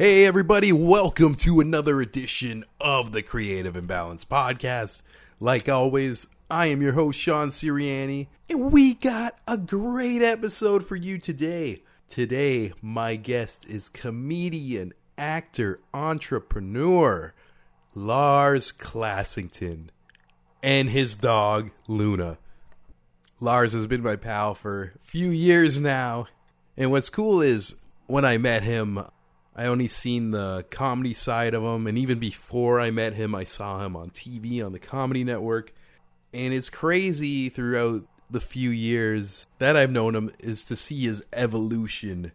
Hey, everybody, welcome to another edition of the Creative Imbalance Podcast. Like always, I am your host, Sean Siriani, and we got a great episode for you today. Today, my guest is comedian, actor, entrepreneur, Lars Classington, and his dog, Luna. Lars has been my pal for a few years now, and what's cool is when I met him, I only seen the comedy side of him, and even before I met him, I saw him on TV on the Comedy Network. And it's crazy throughout the few years that I've known him is to see his evolution.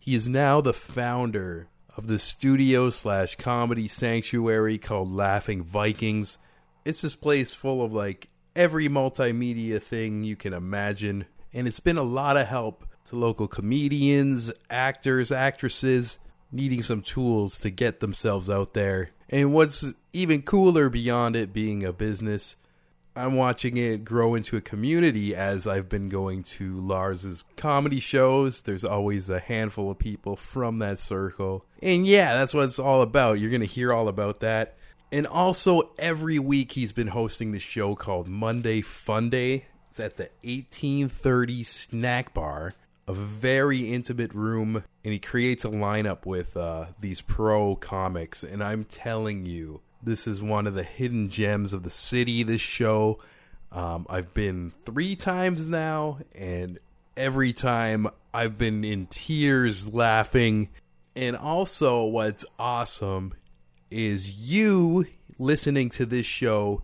He is now the founder of the studio slash comedy sanctuary called Laughing Vikings. It's this place full of like every multimedia thing you can imagine, and it's been a lot of help to local comedians, actors, actresses needing some tools to get themselves out there. And what's even cooler beyond it being a business, I'm watching it grow into a community as I've been going to Lars's comedy shows. There's always a handful of people from that circle. And yeah, that's what it's all about. You're going to hear all about that. And also, every week he's been hosting this show called Monday Fun Day. It's at the 1830 Snack Bar a very intimate room and he creates a lineup with uh, these pro comics. And i'm telling you this is one of the hidden gems of the city this show. Um, i've been three times now and every time i've been in tears laughing. And also what's awesome is you listening to this show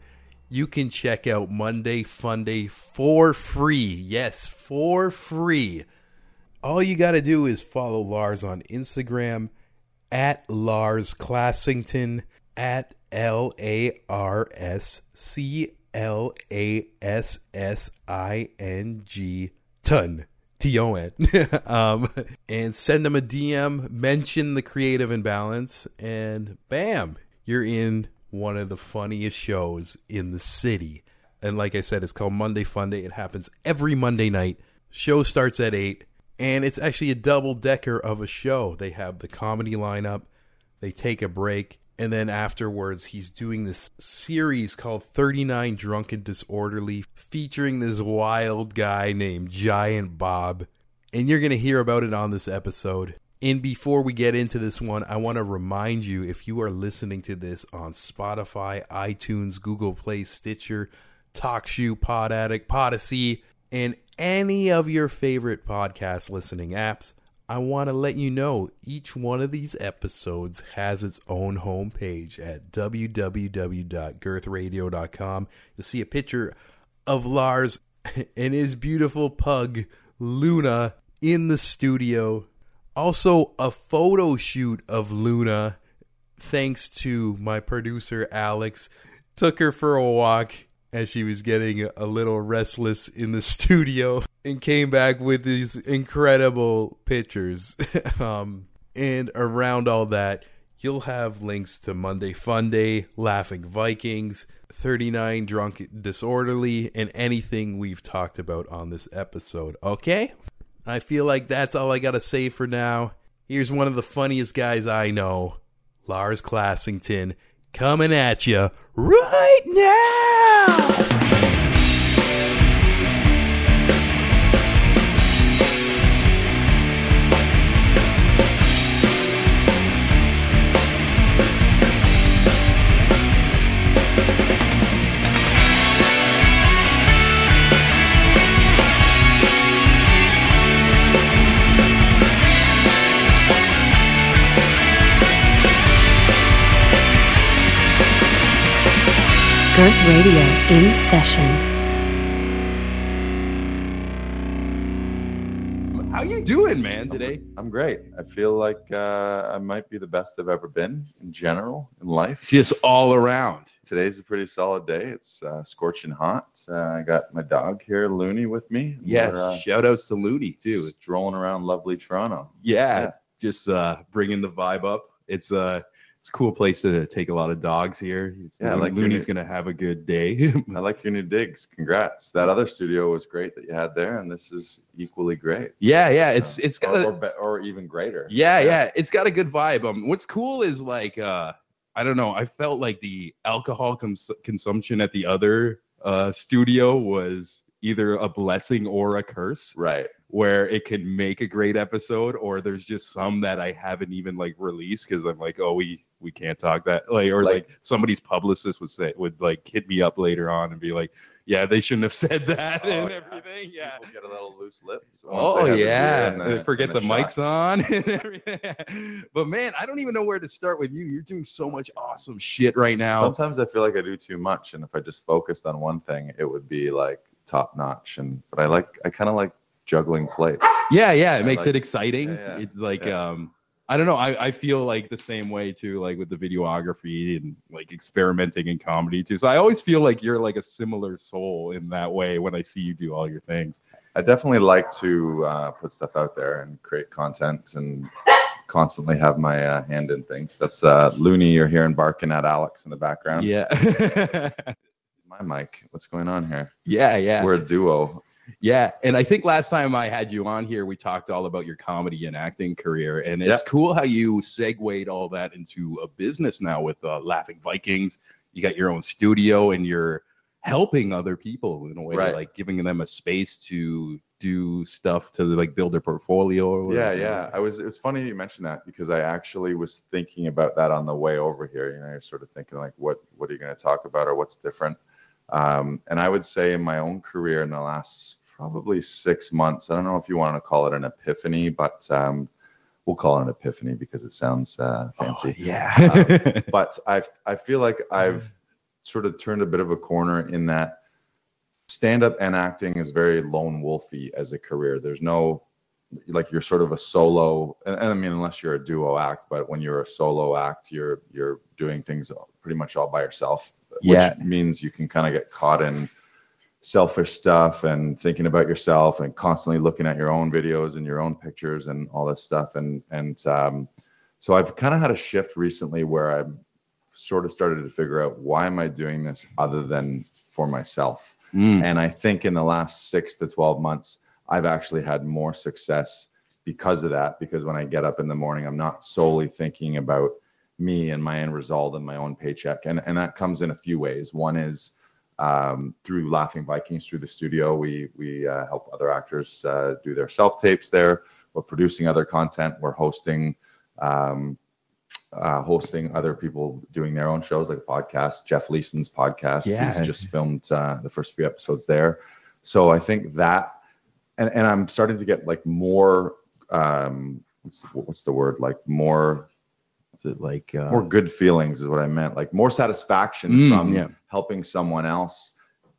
you can check out monday Funday for free. Yes for free all you got to do is follow Lars on Instagram at Lars Classington at L A R S C L A S S I N G ton. T O N. um, and send them a DM, mention the creative imbalance, and bam, you're in one of the funniest shows in the city. And like I said, it's called Monday Fun Day. It happens every Monday night. Show starts at 8 and it's actually a double decker of a show. They have the comedy lineup, they take a break, and then afterwards he's doing this series called 39 Drunken Disorderly featuring this wild guy named Giant Bob. And you're going to hear about it on this episode. And before we get into this one, I want to remind you if you are listening to this on Spotify, iTunes, Google Play, Stitcher, TalkShoe, Pod Addict, Podyssey, and any of your favorite podcast listening apps, I want to let you know each one of these episodes has its own homepage at www.girthradio.com. You'll see a picture of Lars and his beautiful pug, Luna, in the studio. Also, a photo shoot of Luna, thanks to my producer, Alex. Took her for a walk as she was getting a little restless in the studio and came back with these incredible pictures. um, and around all that, you'll have links to Monday Fun Day, Laughing Vikings, 39 Drunk Disorderly, and anything we've talked about on this episode. Okay? I feel like that's all I gotta say for now. Here's one of the funniest guys I know, Lars Classington coming at you right now. Girth Radio in session. How you doing, man, today? I'm great. I feel like uh, I might be the best I've ever been in general in life. Just all around. Today's a pretty solid day. It's uh, scorching hot. Uh, I got my dog here, Looney, with me. Yeah, We're, uh, shout outs to Looney too. strolling around lovely Toronto. Yeah, Yeah. just uh, bringing the vibe up. It's uh, it's a cool place to take a lot of dogs here. Yeah, like Looney's new- gonna have a good day. I like your new digs. Congrats. That other studio was great that you had there, and this is equally great. yeah, yeah. It's it's got or, a, or, be- or even greater. Yeah, yeah, it's got a good vibe. Um, what's cool is like, uh, I don't know. I felt like the alcohol cons- consumption at the other uh, studio was either a blessing or a curse, Right. where it could make a great episode, or there's just some that I haven't even like released because I'm like, oh, we we can't talk that, like, or like, Like- somebody's publicist would say would like hit me up later on and be like, yeah, they shouldn't have said that Oh, and yeah. everything, yeah. People get a little loose lips. Oh the yeah, They forget and the, mics on and everything. But man, I don't even know where to start with you. You're doing so much awesome shit right now. Sometimes I feel like I do too much, and if I just focused on one thing, it would be like top notch. And but I like I kind of like juggling plates. yeah, yeah, it I makes like- it exciting. Yeah, yeah, It's like um I don't know. I, I feel like the same way too, like with the videography and like experimenting in comedy too. So I always feel like you're like a similar soul in that way when I see you do all your things. I definitely like to uh, put stuff out there and create content and constantly have my uh, hand in things. That's uh, Looney. You're hearing barking at Alex in the background. Yeah. My mic. What's going on here? yeah, yeah. We're a duo. Yeah, and I think last time I had you on here, we talked all about your comedy and acting career, and it's Yeah. cool how you segued all that into a business now with uh, Laughing Vikings. You got your own studio, and you're helping other people in a way, Right. like giving them a space to do stuff to like build their portfolio. Or Yeah, yeah. I was. It was funny you mentioned that because I actually was thinking about that on the way over here. You know, you're sort of thinking like, what what are you going to talk about or what's different? Um, and I would say in my own career in the last probably six months, I don't know if you want to call it an epiphany, but um, we'll call it an epiphany because it sounds uh, Oh, fancy. yeah. but I I feel like I've sort of turned a bit of a corner in that stand up and acting is very lone wolfy as a career. There's no like you're sort of a solo and, and I mean unless you're a duo act, but when you're a solo act, you're you're doing things pretty much all by yourself, Yeah. which means you can kind of get caught in selfish stuff and thinking about yourself and constantly looking at your own videos and your own pictures and all this stuff and and um, so I've kind of had a shift recently where I'm sort of started to figure out why am I doing this other than for myself. Mm. And I think in the last six to 12 months, I've actually had more success because of that. Because when I get up in the morning, I'm not solely thinking about me and my end result and my own paycheck. And, and that comes in a few ways. One is um, through Laughing Vikings, through the studio, we, we uh, help other actors uh, do their self tapes there. We're producing other content. We're hosting um, uh, hosting other people doing their own shows like a podcast. Jeff Leeson's podcast. Yeah. He's just filmed uh, the first few episodes there. So I think that, and, and I'm starting to get like more, um, what's, what's the word? Like more, Is it like uh, more good feelings is what I meant. Like more satisfaction Mm, from yeah. helping someone else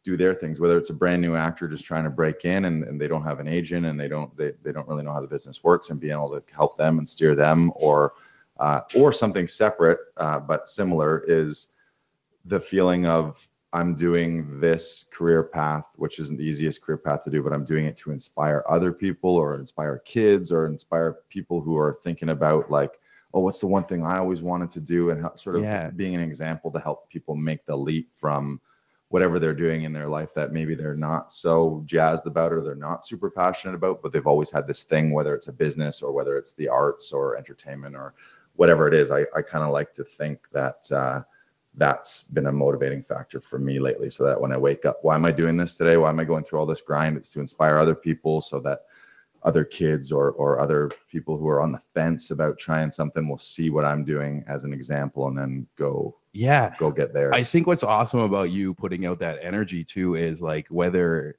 do their things, whether it's a brand new actor just trying to break in and, and they don't have an agent and they don't, they, they don't really know how the business works and being able to help them and steer them or, uh, or something separate uh, but similar is the feeling of I'm doing this career path, which isn't the easiest career path to do, but I'm doing it to inspire other people or inspire kids or inspire people who are thinking about like, oh, what's the one thing I always wanted to do, and how, sort of Yeah. being an example to help people make the leap from whatever they're doing in their life that maybe they're not so jazzed about or they're not super passionate about, but they've always had this thing, whether it's a business or whether it's the arts or entertainment or whatever it is. I, I kind of like to think that uh, that's been a motivating factor for me lately. So that when I wake up, why am I doing this today? Why am I going through all this grind? It's to inspire other people so that other kids or or other people who are on the fence about trying something will see what I'm doing as an example and then go yeah. go get there. I think what's awesome about you putting out that energy too is like whether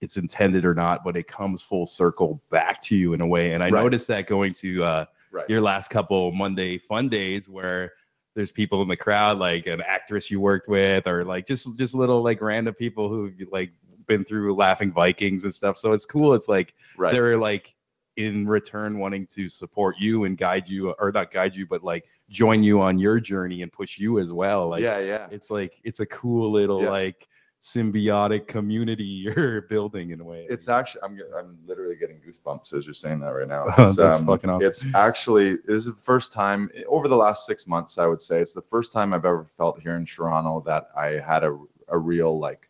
it's intended or not, but it comes full circle back to you in a way. And I Right. noticed that going to uh, right. your last couple Monday fun days where there's people in the crowd, like an actress you worked with, or like just just little like random people who've like been through Laughing Vikings and stuff. So it's cool. It's like right. they're like in return wanting to support you and guide you, or not guide you, but like join you on your journey and push you as well. Like yeah, yeah. it's like it's a cool little Yeah. like symbiotic community you're building in a way. It's actually I'm I'm literally getting goosebumps as you're saying that right now. That's It's, um, fucking awesome. It's actually this is the first time over the last six months I would say it's the first time I've ever felt here in Toronto that I had a a real like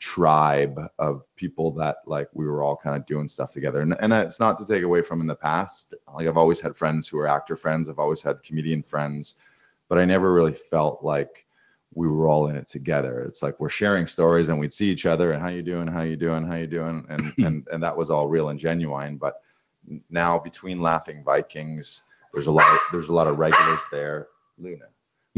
tribe of people that like we were all kind of doing stuff together. And, and it's not to take away from in the past like i've always had friends who are actor friends i've always had comedian friends but i never really felt like we were all in it together. It's like we're sharing stories and we'd see each other and how you doing? How you doing? How you doing? And hmm. and and that was all real and genuine but now between laughing vikings there's a lot of, there's a lot of regulars there. Luna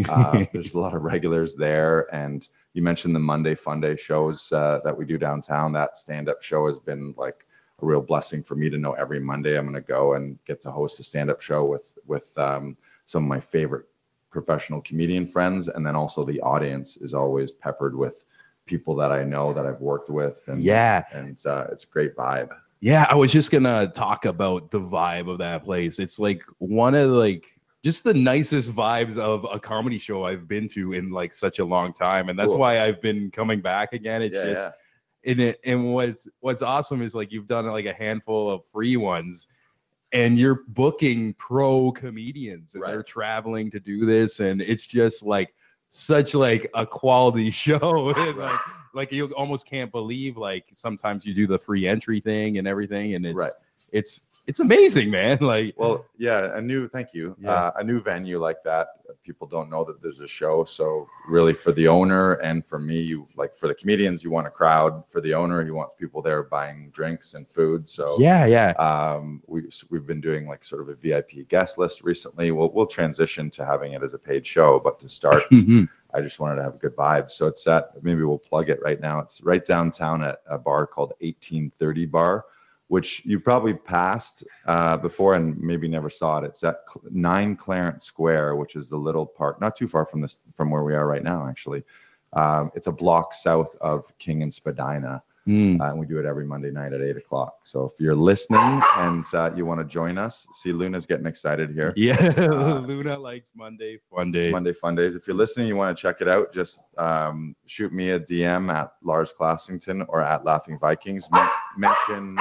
uh, there's a lot of regulars there, and you mentioned the Monday Fun Day shows uh, that we do downtown. That stand-up show has been like a real blessing for me to know every Monday I'm going to go and get to host a stand-up show with with um, some of my favorite professional comedian friends, and then also the audience is always peppered with people that I know that I've worked with, and yeah, and uh, it's a great vibe. Yeah, I was just gonna talk about the vibe of that place. It's like one of like just the nicest vibes of a comedy show I've been to in like such a long time, and that's Cool. why I've been coming back again. It's yeah, just yeah. and it and what's what's awesome is like you've done like a handful of free ones and you're booking pro comedians and they're traveling to do this and it's just like such like a quality show and like like you almost can't believe like sometimes you do the free entry thing and everything and it's Right. it's it's amazing man like Well, yeah, a new thank you. Yeah. Uh, a new venue like that. People don't know that there's a show. So really, for the owner and for me, you like for the comedians, you want a crowd. For the owner, you want people there buying drinks and food. So yeah yeah um, we we've been doing like sort of a VIP guest list recently. We'll we'll transition to having it as a paid show, but to start, Mhm. I just wanted to have a good vibe. So it's at maybe we'll plug it right now. It's right downtown at a bar called 1830 Bar, which you probably passed uh, before and maybe never saw it. It's at Nine Clarence Square, which is the little park, not too far from this from where we are right now, actually. Um, it's a block south of King and Spadina. Mm. Uh, and we do it every Monday night at eight o'clock. So if you're listening and uh, you want to join us, see Luna's getting excited here. yeah Uh, luna likes monday fun day Monday Fun Days. If you're listening, you want to check it out, just um, shoot me a DM at Lars Classington or at Laughing Vikings. Men- mention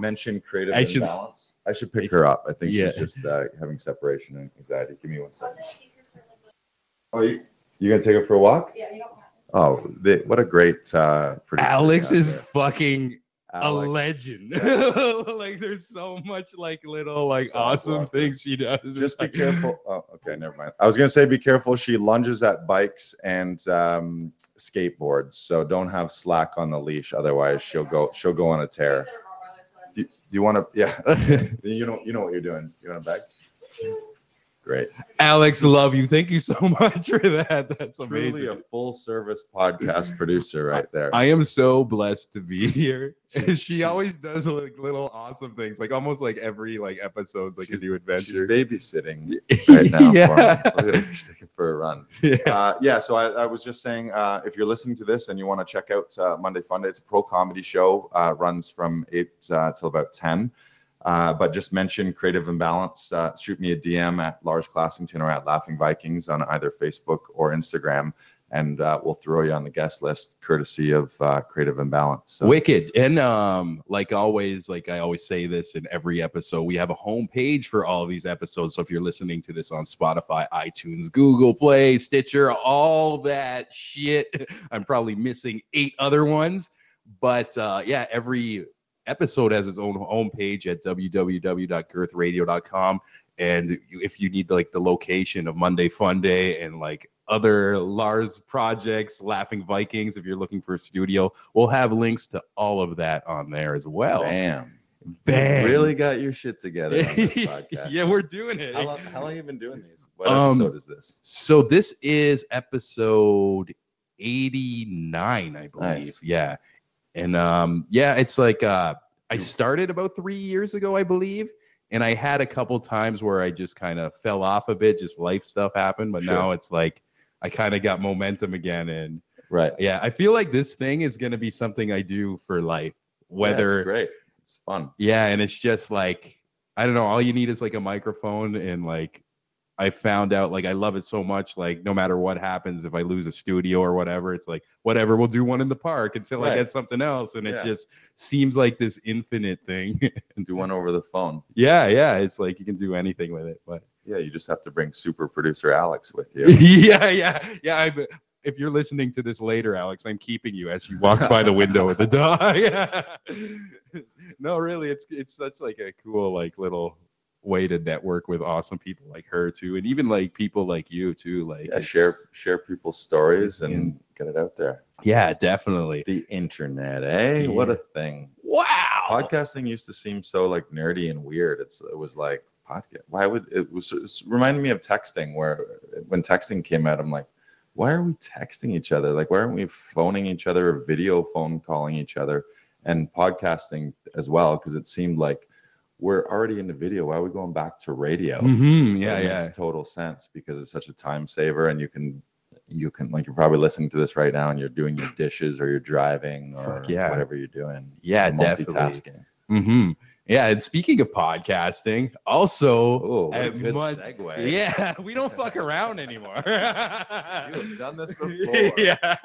mention creative I should- imbalance. I should pick her up. I think Yeah. she's just uh, having separation and anxiety. Give me one second. Oh, you you gonna take her for a walk? Yeah, you don't have Oh, they, what a great uh, producer alex you have is there. fucking Alex. a legend. like there's so much like little like Dog awesome walker. things she does. Just be careful. Oh, okay, never mind. I was gonna say be careful. She lunges at bikes and um, skateboards, so don't have slack on the leash. Otherwise, she'll go. She'll go on a tear. Consider Rottweiler, so I'm- Do, do you want to? Yeah. you know. You know what you're doing. You want a bag? Great. Alex, love you. Thank you so much for that. That's Truly amazing. a full service podcast producer right there. I am so blessed to be here. she always does like little awesome things, like almost like every like episode's like a new adventure. She's babysitting right now. yeah. For me. Look at her. She's taking for a run. yeah. uh, yeah, so I, I was just saying, uh, if you're listening to this and you want to check out uh, Monday Fun Day, it's a pro comedy show, uh, runs from 8 uh, till about 10. Uh, but just mention Creative Imbalance. Uh, shoot me a DM at Lars Classington or at Laughing Vikings on either Facebook or Instagram, and uh, we'll throw you on the guest list courtesy of uh, Creative Imbalance. So, Wicked. And um, like always, like I always say this in every episode, we have a homepage for all of these episodes. So if you're listening to this on Spotify, iTunes, Google Play, Stitcher, all that shit, I'm probably missing eight other ones. But uh, yeah, every episode has its own homepage at www.girthradio.com. And if you need like the location of Monday Fun Day and like other Lars projects, Laughing Vikings, if you're looking for a studio, we'll have links to all of that on there as well. bam. Bang. Really got your shit together on this podcast. yeah, we're doing it. How long, how long you been doing these? What Um, episode is this? So this is episode 89, I believe. Nice. Yeah. And um yeah, it's like uh I started about 3 years ago, I believe, and I had a couple times where I just kind of fell off a bit, just life stuff happened, but Sure. now it's like I kind of got momentum again and Right. yeah, I feel like this thing is going to be something I do for life. Yeah, Whether it's great. It's fun. yeah, and it's just like I don't know. All you need is like a microphone and like I found out like I love it so much. Like no matter what happens, if I lose a studio or whatever, it's like whatever. We'll do one in the park until I get something else, and it just seems like this infinite thing. and Do one over the phone. yeah, yeah. It's like you can do anything with it, but Yeah, you just have to bring super producer Alex with you. yeah, yeah, yeah. I, if you're listening to this later, Alex, I'm keeping you as she walks by the window with the dog. no, really, it's it's such like a cool like little way to network with awesome people like her too, and even like people like you too. Like Yeah, share share people's stories and Yeah. get it out there. Yeah, definitely. The internet, eh? What a thing. Wow. Podcasting used to seem so like nerdy and weird. It's it was like podcast. Why would it was it reminded me of texting where when texting came out, I'm like, why are we texting each other? Like why aren't we phoning each other or video phone calling each other and podcasting as well? Because it seemed like we're already in the video. Why are we going back to radio? hmm Yeah, it yeah. makes total sense because it's such a time saver and you can you can like you're probably listening to this right now and you're doing your dishes or you're driving or yeah. whatever you're doing Yeah, multitasking hmm Yeah, and speaking of podcasting, also, oh what a good segue yeah, we don't fuck around anymore. you have done this before yeah,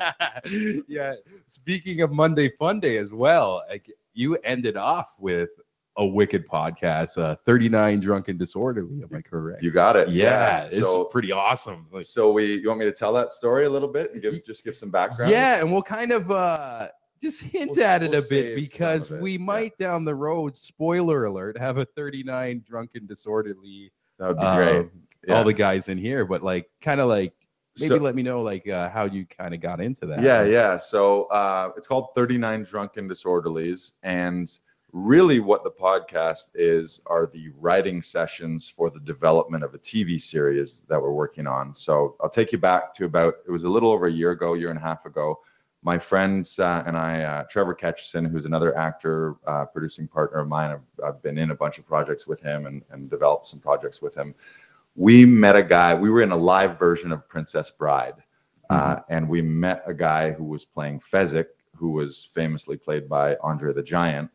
yeah. Speaking of Monday Fun Day as well, like you ended off with a wicked podcast, uh, 39 Drunk and Disorderly. Am I correct? you got it yeah, it's so pretty awesome. Like, so we you want me to tell that story a little bit and give just give some background yeah, and we'll kind of uh just hint We'll- at it we'll a bit because some of it, we yeah. might down the road, spoiler alert, have a 39 Drunk and Disorderly. that would be um, great Yeah. All the guys in here, but like kind of like maybe So- let me know like uh, how you kind of got into that. Yeah, yeah. So uh, it's called 39 Drunken Disorderlies. And really, what the podcast is are the writing sessions for the development of a TV series that we're working on. So I'll take you back to about, it was a little over a year ago, year and a half ago. My friends uh, and I, uh, Trevor Ketchison, who's another actor, uh, producing partner of mine, I've, I've been in a bunch of projects with him and, and developed some projects with him. We met a guy, we were in a live version of Princess Bride. Uh, and we met a guy who was playing Fezzik, who was famously played by Andre the Giant.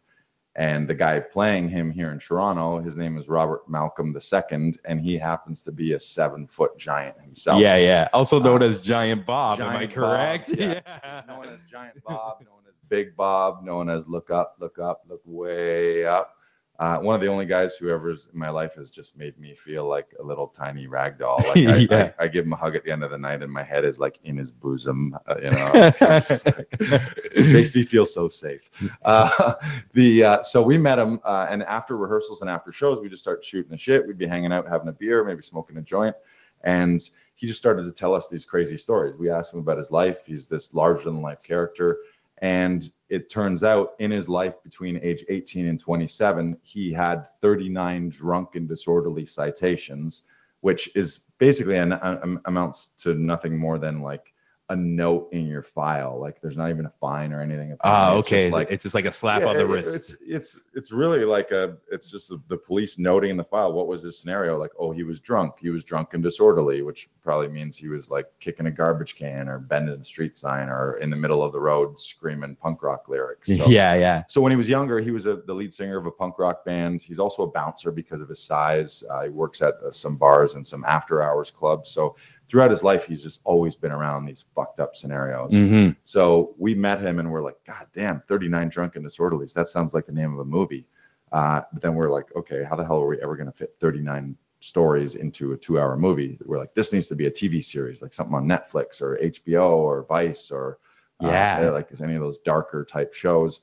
And the guy playing him here in Toronto, his name is Robert Malcolm II, and he happens to be a seven foot giant himself. Yeah, yeah. Also known Uh, as Giant Bob. am I Giant Bob, correct? yeah. known as Giant Bob, known as Big Bob, known as Look Up, Look Up, Look Way Up. Uh, one of the only guys who ever's in my life has just made me feel like a little tiny rag doll. Like I, Yeah. I, I give him a hug at the end of the night, and my head is like in his bosom. Uh, you know, like- it makes me feel so safe. Uh, the uh, so we met him, uh, and after rehearsals and after shows, we just start shooting the shit. We'd be hanging out, having a beer, maybe smoking a joint, and he just started to tell us these crazy stories. We asked him about his life. He's this larger than life character. And it turns out in his life between age 18 and 27, he had 39 drunk and disorderly citations, which is basically an, um, amounts to nothing more than like a note in your file. Like there's not even a fine or anything. Ah, It's just okay. Like it's just like a slap yeah, on the it- wrist. It's it's it's really like a it's just the, the police noting in the file what was his scenario like oh he was drunk he was drunk and disorderly which probably means he was like kicking a garbage can or bending a street sign or in the middle of the road screaming punk rock lyrics. So, yeah, yeah. so when he was younger, he was a, the lead singer of a punk rock band. He's also a bouncer because of his size. Uh, he works at uh, some bars and some after hours clubs. So throughout his life, he's just always been around these fucked up scenarios. Mhm. So we met him and we're like, God damn, 39 drunken disorderlies. That sounds like the name of a movie. Uh, but then we're like, okay, how the hell are we ever going to fit 39 stories into a two hour movie? We're like, this needs to be a TV series, like something on Netflix or HBO or Vice or uh, Yeah. like any of those darker type shows.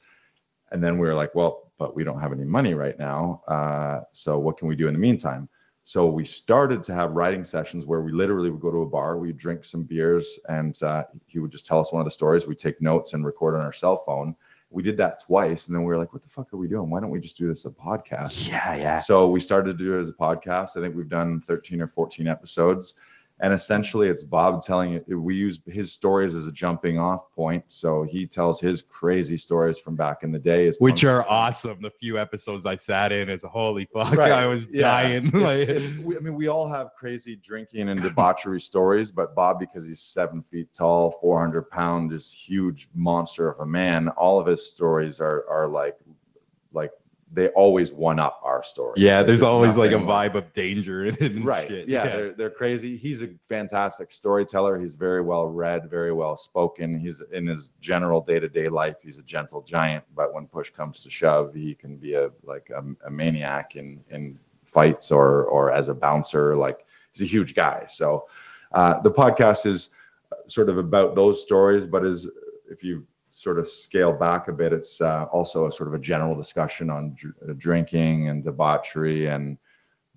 And then we were like, well, but we don't have any money right now. Uh, so what can we do in the meantime? So we started to have writing sessions where we literally would go to a bar, we'd drink some beers, and uh, he would just tell us one of the stories. We'd take notes and record on our cell phone. We did that twice, and then we were like, "What the fuck are we doing? Why don't we just do this as a podcast?" Yeah, yeah. So we started to do it as a podcast. I think we've done 13 or 14 episodes. And essentially, it's Bob telling it. We use his stories as a jumping off point. So he tells his crazy stories from back in the day. Which are awesome. The few episodes I sat in is holy fuck. Right, I was yeah. dying. Like, we, I mean, we all have crazy drinking and debauchery stories, but Bob, because he's seven feet tall, 400 pound, this huge monster of a man, all of his stories are are like like they always one up our story. Yeah, there's always like a vibe of danger and right. shit. yeah, They're, they're crazy. He's a fantastic storyteller. He's very well read very well spoken. He's in his general day-to-day life he's a gentle giant but when push comes to shove he can be a like a, a maniac in in fights or or as a bouncer like he's a huge guy. So uh, the podcast is sort of about those stories but is if you sort of scale back a bit it's uh, also a sort of a general discussion on dr- drinking and debauchery and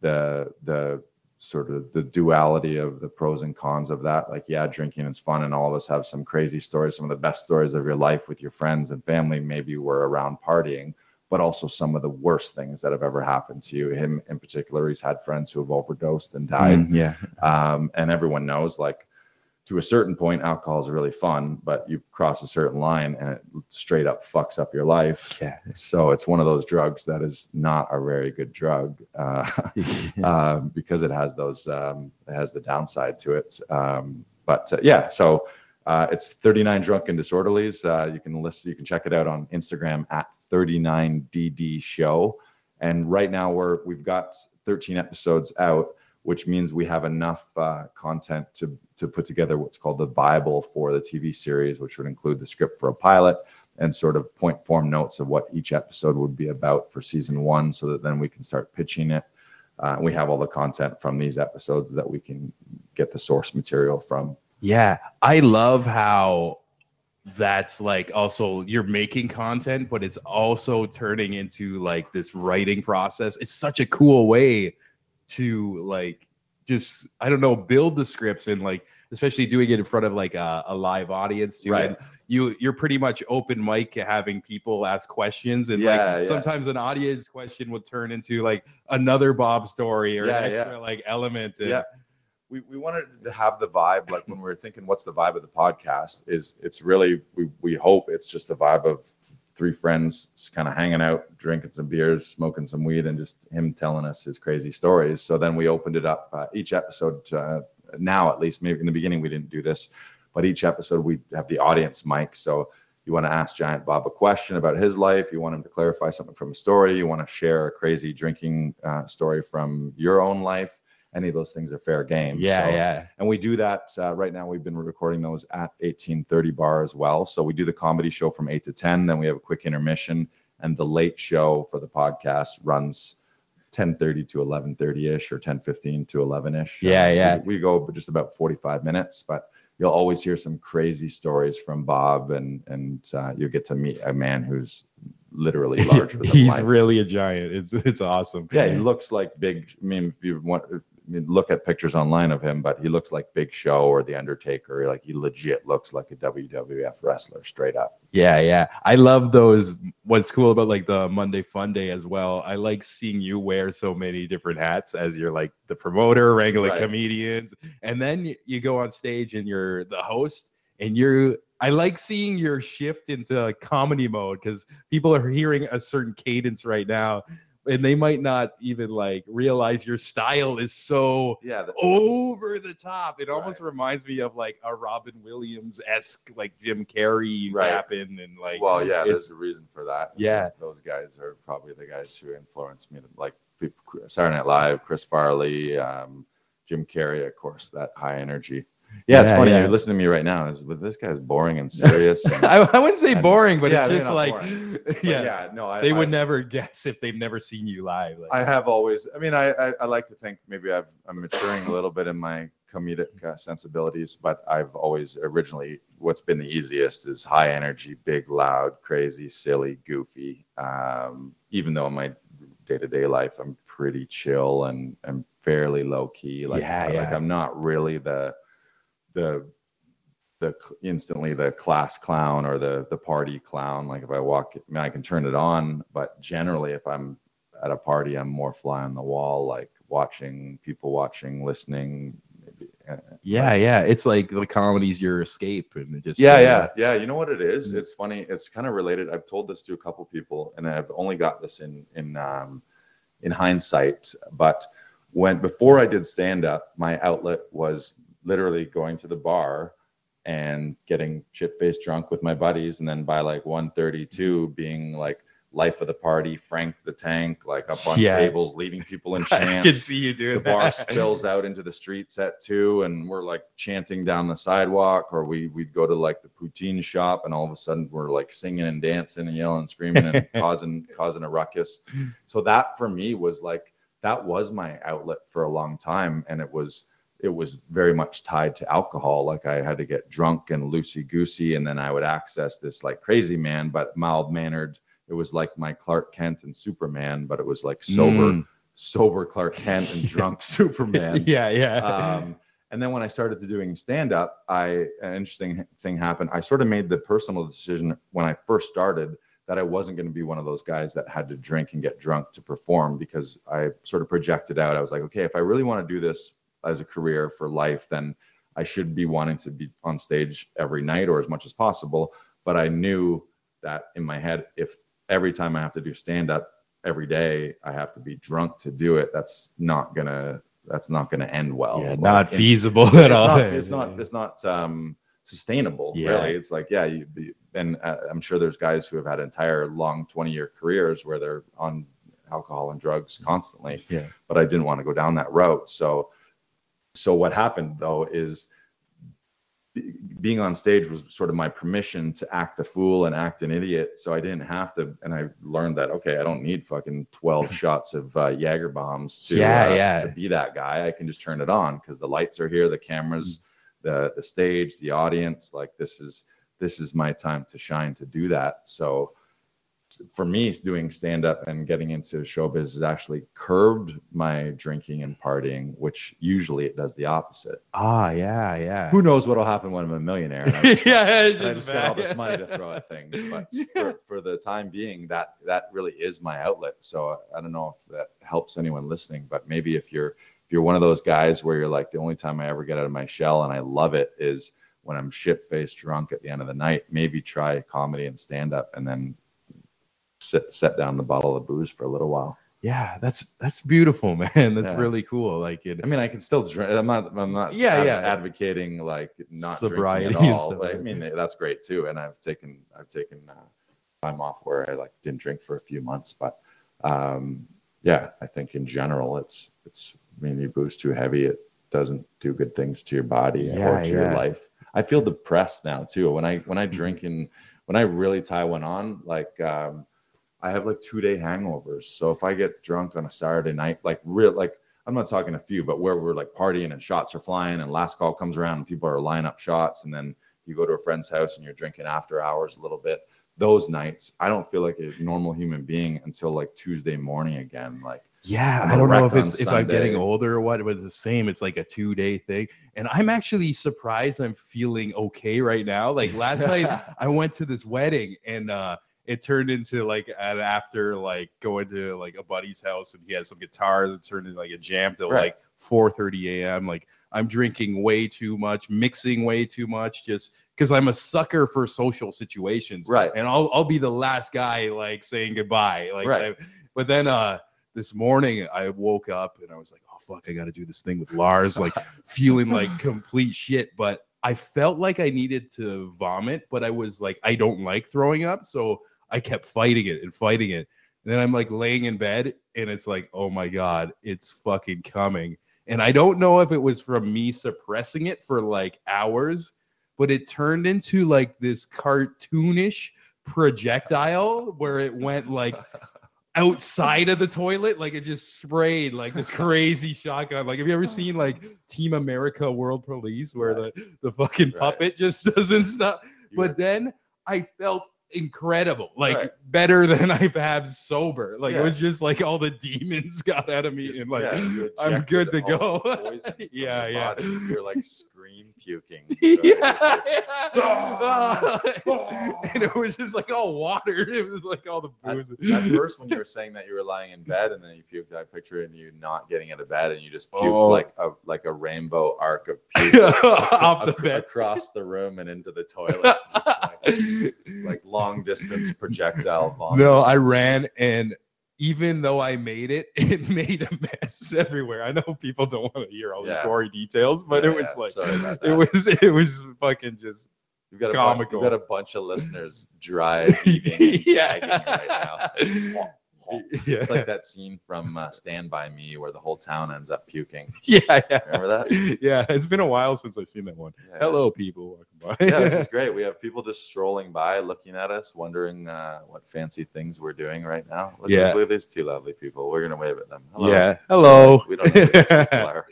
the the sort of the duality of the pros and cons of that. Like, yeah, drinking is fun, and all of us have some crazy stories. Some of the best stories of your life with your friends and family maybe were around partying, but also some of the worst things that have ever happened to you. Him in particular, he's had friends who have overdosed and died. Mm, yeah. Um, and everyone knows, like, to a certain point, alcohol is really fun, but you cross a certain line and it straight up fucks up your life. Yeah. So it's one of those drugs that is not a very good drug uh, um, because it has those, um, it has the downside to it. Um, but uh, yeah, so uh, it's 39 Drunken Disorderlies. Uh, you can listen, you can check it out on Instagram at 39DD Show. And right now we're we've got 13 episodes out, which means we have enough uh, content to to put together what's called the Bible for the TV series, which would include the script for a pilot and sort of point form notes of what each episode would be about for season one, so that then we can start pitching it. Uh, we have all the content from these episodes that we can get the source material from. Yeah, I love how that's like also you're making content, but it's also turning into like this writing process. It's such a cool way to like just I don't know build the scripts and like especially doing it in front of like a, a live audience too. Right. And you you're pretty much open mic to having people ask questions and Yeah, like yeah. sometimes an audience question would turn into like another Bob story or Yeah, an extra like element. And, yeah we, we wanted to have the vibe like when we were thinking what's the vibe of the podcast is it's really we, we hope it's just a vibe of three friends kind of hanging out drinking some beers smoking some weed and just him telling us his crazy stories. So then we opened it up uh, each episode uh, now at least maybe in the beginning we didn't do this but each episode we have the audience mic. So you want to ask giant bob a question about his life you want him to clarify something from a story you want to share a crazy drinking uh, story from your own life any of those things are fair game Yeah, So- yeah. and we do that uh, right now. We've been recording those at 1830 bar as well. So we do the comedy show from 8 to 10. Then we have a quick intermission. And the late show for the podcast runs 1030 to 1130 ish or 1015 to 11 ish. Yeah, yeah. We, we go just about 45 minutes, but you'll always hear some crazy stories from Bob and, and uh, you'll get to meet a man who's literally larger than He's life. really a giant. It's it's awesome. Yeah, he looks like big. I mean, if you want, look at pictures online of him, but he looks like Big Show or The Undertaker. Like he legit looks like a WWF wrestler, straight up. Yeah, yeah. I love those. What's cool about like the Monday Fun Day as well. I like seeing you wear so many different hats as you're like the promoter, wrangling Right. comedians, and then you go on stage and you're the host, and you're. I like seeing your shift into comedy mode because people are hearing a certain cadence right now, and they might not even like realize your style is so Yeah, the, over the top. It almost reminds me of like a Robin Williams esque, like Jim Carrey Right. rapping and like. well, yeah, there's a reason for that. Yeah. those guys are probably the guys who influenced me. Like Saturday Night Live, Chris Farley, um, Jim Carrey, of course, that high energy. Yeah, it's Yeah, funny. yeah. You're listening to me right now. Is but this guy's boring and serious. And, I, I wouldn't say and- boring, but yeah, it's just like, yeah, yeah, no, I, they I, would never guess if they've never seen you live. Like, I have always. I mean, I, I, I like to think maybe I've, I'm maturing a little bit in my comedic uh, sensibilities, but I've always originally what's been the easiest is high energy, big, loud, crazy, silly, goofy. Um, even though in my day-to-day life I'm pretty chill and and fairly low key. Like, Yeah, like. I'm not really the the the instantly the class clown or the the party clown. Like if I walk, I mean, I can turn it on, but generally, if I'm at a party, I'm more fly on the wall, like watching people watching, listening. Maybe. uh, yeah, yeah. It's like the comedy's your escape, and it just Yeah, yeah, yeah. You know what it is? Mm. It's funny. It's kind of related. I've told this to a couple people, and I've only got this in in um, in hindsight. But when before I did stand up, my outlet was literally going to the bar and getting shit faced drunk with my buddies, and then by like 1:32, being like life of the party, Frank the Tank, like up on Yeah. tables, leading people in I can see you doing the bar that. spills out into the streets at two, and we're like chanting down the sidewalk, or we we'd go to like the poutine shop, and all of a sudden we're like singing and dancing and yelling, and screaming, and causing causing a ruckus. So that for me was like that was my outlet for a long time, and it was it was very much tied to alcohol. Like I had to get drunk and loosey goosey, and then I would access this like crazy man, but mild mannered. It was like my Clark Kent and Superman, but it was like sober, Mm. sober Clark Kent and drunk Superman. yeah, yeah. Um, and then when I started to doing stand up, I an interesting thing happened. I sort of made the personal decision when I first started that I wasn't going to be one of those guys that had to drink and get drunk to perform because I sort of projected out. I was like, okay, if I really want to do this as a career for life, then I should be wanting to be on stage every night or as much as possible. But I knew that in my head, if every time I have to do stand up every day, I have to be drunk to do it, that's not gonna that's not gonna end well. yeah, Like, not feasible it's at all. not, it's not it's not um sustainable Yeah. really it's like yeah you and uh, i'm sure there's guys who have had entire long 20 year careers where they're on alcohol and drugs constantly Yeah. but i didn't want to go down that route so so what happened though is being on stage was sort of my permission to act the fool and act an idiot. So i didn't have to and i learned that okay i don't need fucking 12 shots of uh, jaeger bombs to, Yeah, uh, yeah. to be that guy. I can just turn it on because the lights are here the cameras the the stage the audience like this is this is my time to shine to do that. So for me doing stand up and getting into showbiz has actually curbed my drinking and partying which usually it does the opposite. Ah, yeah, yeah. who knows what'll happen when i'm a millionaire just, yeah, it's and I just just got all this money to throw at things. But for, for the time being that that really is my outlet. So i don't know if that helps anyone listening but maybe if you're if you're one of those guys where you're like the only time i ever get out of my shell and i love it is when i'm shit faced drunk at the end of the night maybe try comedy and stand up and then sit set down the bottle of booze for a little while Yeah, that's that's beautiful, man. That's Yeah. really cool. Like it. I mean, I can still drink. I'm not. I'm not. Yeah, ad- yeah. Advocating like not Sobriety drinking at all. I mean, that's great too. And I've taken. I've taken uh, time off where I like didn't drink for a few months. But um, yeah, I think in general, it's it's. I mean, you boost too heavy, it doesn't do good things to your body Yeah, or to your yeah. life. I feel depressed now too. When I when I drink and when I really tie one on, like um, I have like two day hangovers. So if I get drunk on a Saturday night, like real like I'm not talking a few, but where we're like partying and shots are flying and last call comes around and people are lining up shots and then you go to a friend's house and you're drinking after hours a little bit. Those nights, I don't feel like a normal human being until like Tuesday morning again. Like Yeah, I don't know if it's if I'm getting older or what, but it's the same. It's like a two day thing. And I'm actually surprised I'm feeling okay right now. Like last night I went to this wedding and uh it turned into like an after like going to like a buddy's house and he had some guitars. It turned into like a jam till Right. like 4:30 a.m. Like I'm drinking way too much, mixing way too much, just because I'm a sucker for social situations. Right. And I'll I'll be the last guy like saying goodbye. Like Right. I- but then uh this morning I woke up and I was like, oh fuck, I gotta do this thing with Lars, like feeling like complete shit. But I felt like I needed to vomit, but I was like, I don't like throwing up, so I kept fighting it and fighting it. And then I'm like laying in bed and it's like, oh my god, it's fucking coming. And I don't know if it was from me suppressing it for like hours, but it turned into like this cartoonish projectile where it went like outside of the toilet, like it just sprayed like this crazy shotgun. Like, have you ever oh seen like Team America World Police where the, the fucking Right. puppet just doesn't stop? you But then I felt incredible, like Right. better than I've had sober. Like Yeah. it was just like all the demons got out of me, just- and like yeah, I'm good to go. the poison from Yeah, yeah. body. You're like scream puking. yeah, yeah. and it was just like all water. It was like all the At, booze. at first, when you were saying that you were lying in bed and then you puked, I picture you not getting out of bed and you just puked Oh. like a like a rainbow arc of puke off the ac- bed. across the room and into the toilet, like, like long distance projectile vomit. no, I ran and even though I made it, it made a mess everywhere. I know people don't want to hear all these Yeah. gory details, but Yeah, it was yeah, like sorry it was it was fucking just You've got a, bu- Comical. you've got a bunch of listeners dry heaving yeah. right now. yeah. It's like that scene from uh, Stand By Me where the whole town ends up puking. yeah, yeah. Remember that? Yeah, it's been a while since I've seen that one. Yeah. Hello, people. Welcome by. yeah, this is great. We have people just strolling by, looking at us, wondering uh, what fancy things we're doing right now. Look, Yeah. look at these two lovely people. We're gonna wave at them. Hello. Yeah. Hello. We don't know who these people are.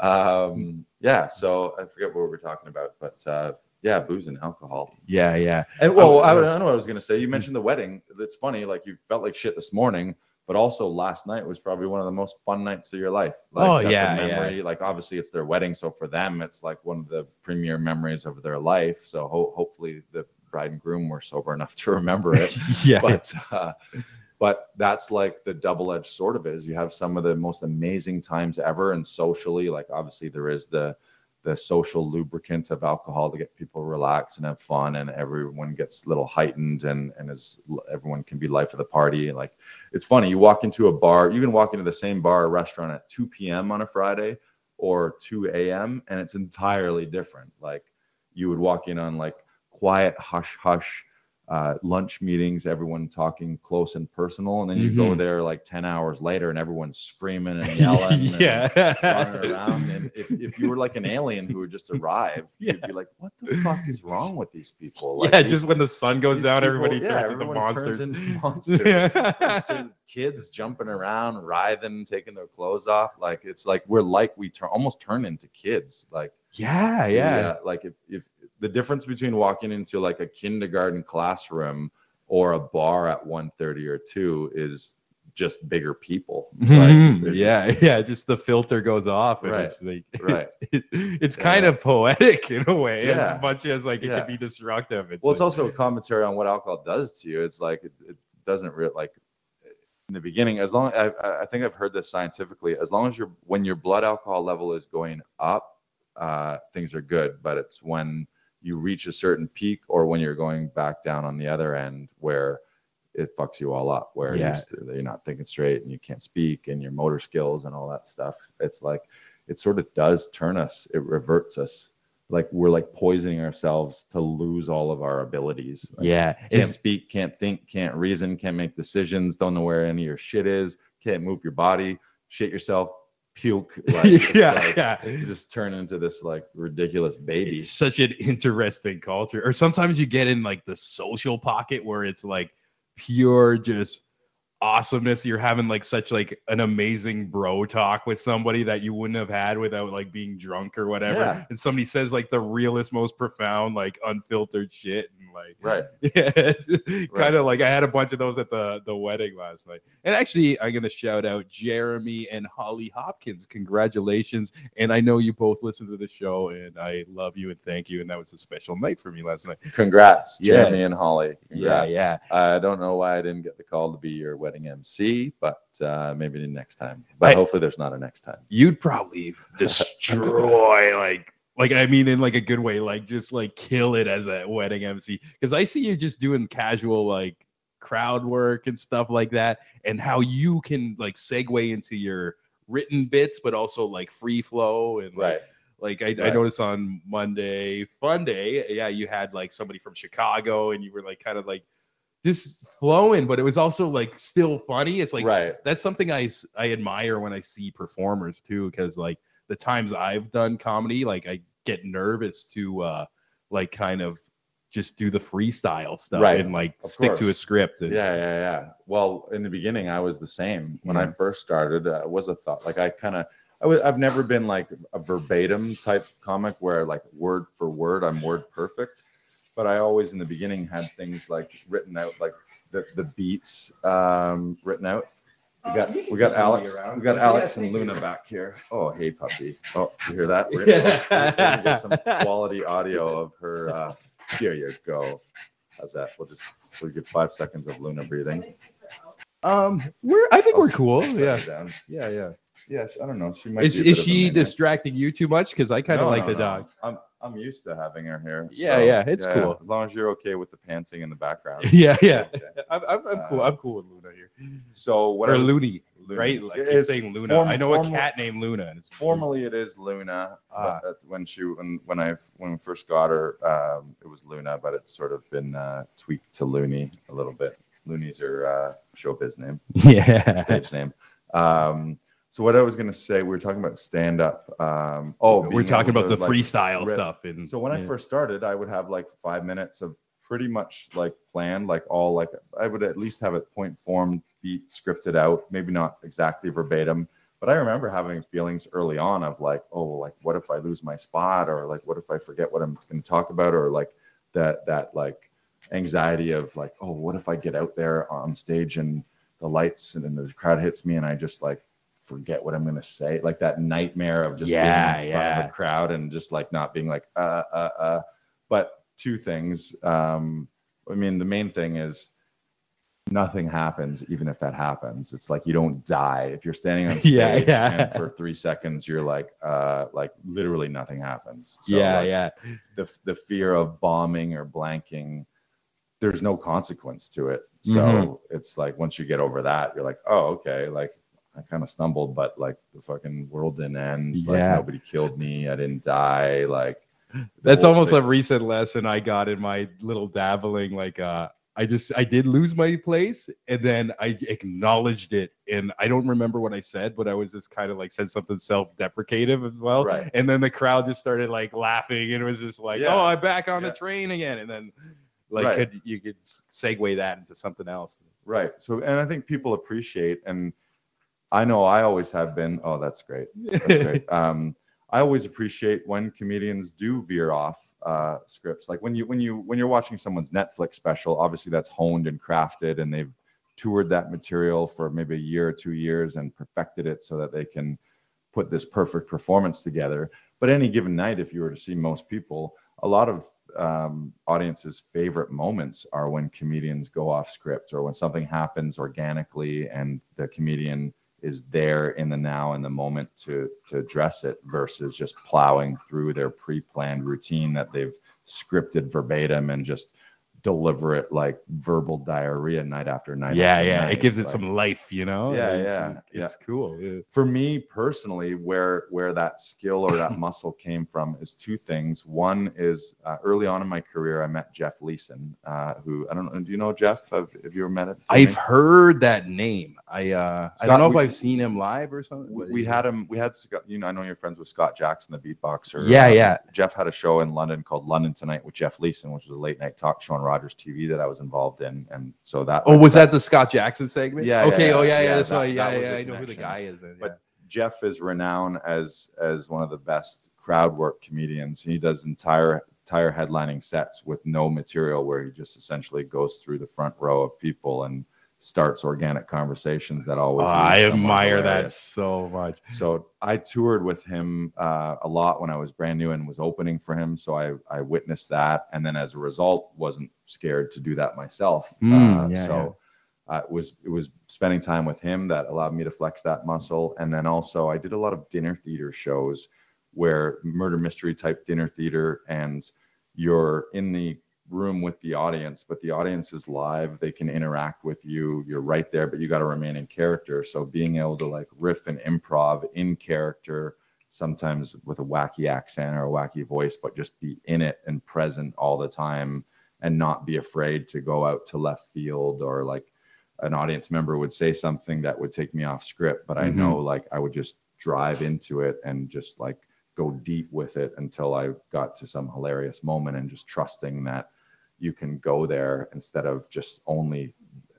um, yeah. So I forget what we were talking about, but uh, yeah, booze and alcohol. Yeah, yeah. And well, I, I- don't know what I was gonna say. You mentioned the wedding. It's funny, like you felt like shit this morning, but also last night was probably one of the most fun nights of your life. Like, Oh, that's a yeah, yeah. Like obviously it's their wedding, so for them it's like one of the premier memories of their life. So ho- hopefully the bride and groom were sober enough to remember it. Yeah. but uh, but that's like the double-edged sword of it is you have some of the most amazing times ever and socially like obviously there is the the social lubricant of alcohol to get people relaxed and have fun and everyone gets a little heightened and and is everyone can be life of the party. Like it's funny you walk into a bar you can walk into the same bar or restaurant at 2 p.m on a friday or 2 a.m and it's entirely different. Like you would walk in on like quiet hush hush uh, lunch meetings, everyone talking close and personal, and then you go Mhm. there like ten hours later, and everyone's screaming and yelling, and running around. And if, if you were like an alien who had just arrived, you'd be like, "What the fuck is wrong with these people?" Like, yeah, these- just when the sun goes down, people- everybody yeah, turns into everyone turns monsters. into monsters. yeah. So kids jumping around, writhing, taking their clothes off. Like it's like we're like we turn almost turn into kids. Like yeah, yeah. like if, if the difference between walking into like a kindergarten classroom or a bar at 1.30 or 2 is just bigger people Mhm. They're yeah, just- yeah. Just the filter goes off, and Right, it's like, right. It's, it's Yeah. kind of poetic in a way, Yeah. as much as like it Yeah. can be destructive. It's well it's like- also a commentary on what alcohol does to you it's like it, it doesn't really like in the beginning as long I, I I think i've heard this scientifically as long as your when your blood alcohol level is going up uh, things are good but it's when you reach a certain peak or when you're going back down on the other end where it fucks you all up where Yeah. you're, you're not thinking straight and you can't speak and your motor skills and all that stuff. It's like it sort of does turn us it reverts us. Like we're like poisoning ourselves to lose all of our abilities. Like, yeah, can't speak, can't think, can't reason, can't make decisions, don't know where any of your shit is, can't move your body, shit yourself, puke. Like, yeah, like, yeah. You just turn into this like ridiculous baby. It's such an interesting culture. Or sometimes you get in like the social pocket where it's like pure just awesomeness. You're having like such like an amazing bro talk with somebody that you wouldn't have had without like being drunk or whatever. Yeah. And somebody says like the realest, most profound, like unfiltered shit. And like Right. yeah, kind of like I had a bunch of those at the the wedding last night. And actually, I'm gonna shout out Jeremy and Holly Hopkins. Congratulations! And I know you both listen to the show, and I love you and thank you. And that was a special night for me last night. Congrats, Yeah. Jeremy and Holly. Yeah, yeah. I don't know why I didn't get the call to be your wedding MC, but uh, maybe the next time. But I- hopefully there's not a next time. You'd probably destroy like. Like I mean, in like a good way, like just like kill it as a wedding MC. Because I see you just doing casual like crowd work and stuff like that, and how you can like segue into your written bits, but also like free flow and like, Like I, I noticed on Monday, Fun Day, yeah, you had like somebody from Chicago, and you were like kind of like just flowing, but it was also like still funny. It's like right. that's something I I admire when I see performers too, because like the times I've done comedy, like I get nervous to uh like kind of just do the freestyle stuff Right, and like of stick to a script. And, Yeah, yeah, yeah. Well, in the beginning, I was the same. When I first started, uh, it was a thought. Like I kind of, I was, I've never been like a verbatim type comic where like word for word I'm word perfect. But I always in the beginning had things like written out, like the the beats um, written out. We got we got Alex, we got Alex and Luna back here. Oh, hey puppy. Oh, you hear that? We're gonna, we're gonna get some quality audio of her. Uh, here you go. How's that? We'll just we'll get five seconds of Luna breathing. Um, we're I think I'll we're cool. Yeah, down. yeah, yeah. Yes, I don't know. She might. Is be is bit of a she distracting you too much? Because I kind of No, like no, the no. dog. I'm I'm used to having her here. Yeah, yeah, it's yeah, cool. As long as you're okay with the panting in the background. Yeah, yeah. Okay. I'm, I'm, I'm cool. Uh, I'm cool with Luna here. So what or Looney. Right? Like, I keep It's saying Luna. form- I know formal- a cat named Luna. And it's Formally, it is Luna. Ah. that's when she when when I when we first got her, um, it was Luna, but it's sort of been uh, tweaked to Looney a little bit. Looney's her uh, showbiz name, yeah. stage name. Um, so what I was gonna say, we were talking about stand up. Um, oh, We're talking about the like, freestyle riff. stuff. And So when I first started, I would have like five minutes of pretty much like planned, like all like I would at least have it point form, beat scripted out, maybe not exactly verbatim. But I remember having feelings early on of like, oh, like what if I lose my spot, or like what if I forget what I'm going to talk about, or like that that like anxiety of like, oh, what if I get out there on stage and the lights and then the crowd hits me and I just like forget what I'm going to say, like that nightmare of just Yeah, being in front of yeah. a crowd and just like not being like, uh, uh, uh. But two things. Um, I mean, the main thing is nothing happens, even if that happens. It's like you don't die if you're standing on stage Yeah, yeah. and for three seconds you're like, uh, like literally nothing happens. So, yeah, like, yeah. the the fear of bombing or blanking there's no consequence to it so Mhm. it's like once you get over that you're like oh okay like i kind of stumbled but like the fucking world didn't end like Yeah. nobody killed me i didn't die like That's almost thing- a recent lesson I got in my little dabbling. Like, uh, I just I did lose my place, and then I acknowledged it, and I don't remember what I said, but I was just kind of like said something self-deprecative as well, Right. and then the crowd just started like laughing, and it was just like, Yeah. oh, I'm back on Yeah. the train again, and then like Right. could you could segue that into something else. right so and i think people appreciate and i know i always have been oh that's great That's great. um, I always appreciate when comedians do veer off uh, scripts. Like when you when you when you're watching someone's Netflix special, obviously that's honed and crafted, and they've toured that material for maybe a year or two years and perfected it so that they can put this perfect performance together. But any given night, if you were to see most people, a lot of um, audiences' favorite moments are when comedians go off script or when something happens organically and the comedian is there in the now and the moment to to address it versus just plowing through their pre-planned routine that they've scripted verbatim and just deliver it like verbal diarrhea night after night. yeah, after yeah, night. it gives it Like, some life, you know. Yeah, It's- yeah, it's cool. yeah. for me personally where where that skill or that muscle came from is two things one is uh, early on in my career i met jeff leeson uh, who i don't know do you know jeff have, have you ever met him I've heard that name. I uh, I don't know if I've seen him live or something. we, we had him we had Scott, you know i know you're friends with scott jackson the beatboxer Yeah, Um, yeah. jeff had a show in london called london tonight with jeff leeson which was a late night talk show on rogers tv that i was involved in and so that Oh, was that the Scott Jackson segment? Yeah, yeah, Okay. oh yeah, yeah, yeah. yeah, that's that- Yeah, that was yeah. I know who the guy is. Then, But Jeff is renowned as as one of the best crowd work comedians. He does entire entire headlining sets with no material where he just essentially goes through the front row of people and starts organic conversations that always lead I admire that so much. So I toured with him uh, a lot when I was brand new and was opening for him. So I I witnessed that, and then as a result, wasn't scared to do that myself. Mm, uh, yeah, so uh, it was it was spending time with him that allowed me to flex that muscle, and then also I did a lot of dinner theater shows where murder mystery type dinner theater, and you're in the room with the audience, but the audience is live. They can interact with you. You're right there, but you got to remain in character. So being able to like riff and improv in character, sometimes with a wacky accent or a wacky voice, but just be in it and present all the time and not be afraid to go out to left field or like an audience member would say something that would take me off script, but I Mhm. know like I would just drive into it and just like go deep with it until I got to some hilarious moment and just trusting that you can go there instead of just only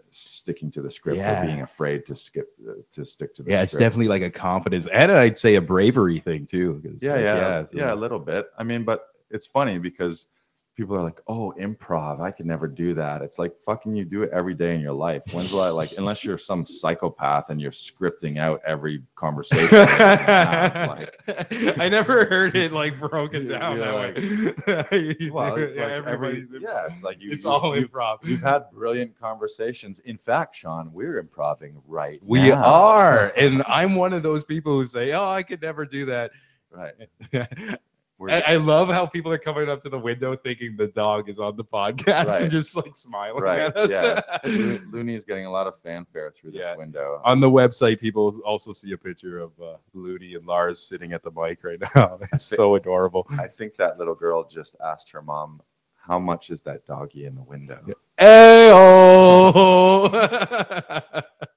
sticking to the script Yeah. or being afraid to skip uh, to stick to the Yeah, it's definitely like a confidence and I'd say a bravery thing too yeah, like, yeah, yeah, so- a little bit. I mean, but it's funny because people are like, "Oh, improv, I could never do that." It's like fucking you do it every day in your life. When's the like unless you're some psychopath and you're scripting out every conversation. have, like, I never heard it like broken down that way. Well, it, yeah, like every, yeah, it's like you. it's you- all you- improv. We've had brilliant conversations. In fact, Sean, we're improving right We now. are, and I'm one of those people who say, "Oh, I could never do that." right. I, I love how people are coming up to the window thinking the dog is on the podcast Right. and just like smiling right. at us. Yeah. Looney is getting a lot of fanfare through this Yeah. window. on the website, people also see a picture of uh, Looney and Lars sitting at the mic right now. It's thi- so adorable. I think that little girl just asked her mom, "How much is that doggy in the window?" Ayo!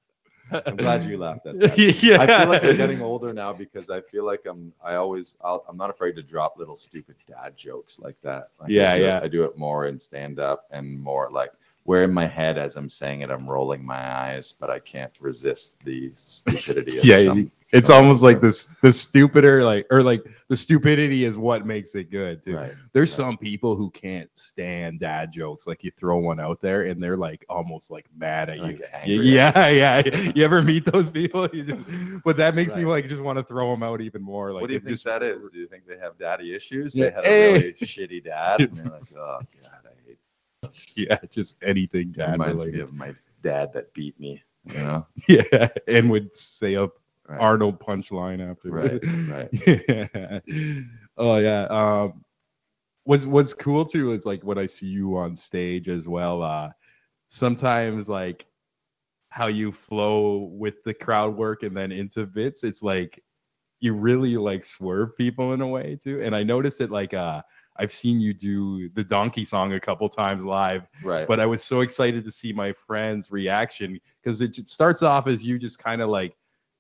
I'm glad you laughed at that. yeah. I feel like I'm getting older now because I feel like I'm. I always. I'll, I'm not afraid to drop little stupid dad jokes like that. Like Yeah, I do it- yeah. I do it more in stand up and more like where in my head as I'm saying it, I'm rolling my eyes, but I can't resist the stupidity. Of Yeah, some, It's almost like this the stupider like or like the stupidity is what makes it good too. Right. There's right. some people who can't stand dad jokes. Like you throw one out there and they're like almost like mad at Like you. angry yeah, yeah. You ever meet those people? You just, but that makes me like just want to throw them out even more. Like what do you think just- that is? Do you think they have daddy issues? Yeah, They had a eh. really shitty dad, and they're like, "Oh God, I hate." Yeah, just anything It dad reminds me of my dad that beat me. You know, Yeah, and would say a right. Arnold punchline after. Right, right. yeah. Oh yeah. Um, what's what's cool too is like when I see you on stage as well. Uh, sometimes like how you flow with the crowd work and then into bits. It's like you really like swerve people in a way too. And I noticed it like uh, I've seen you do the donkey song a couple times live right. but I was so excited to see my friend's reaction because it starts off as you just kind of like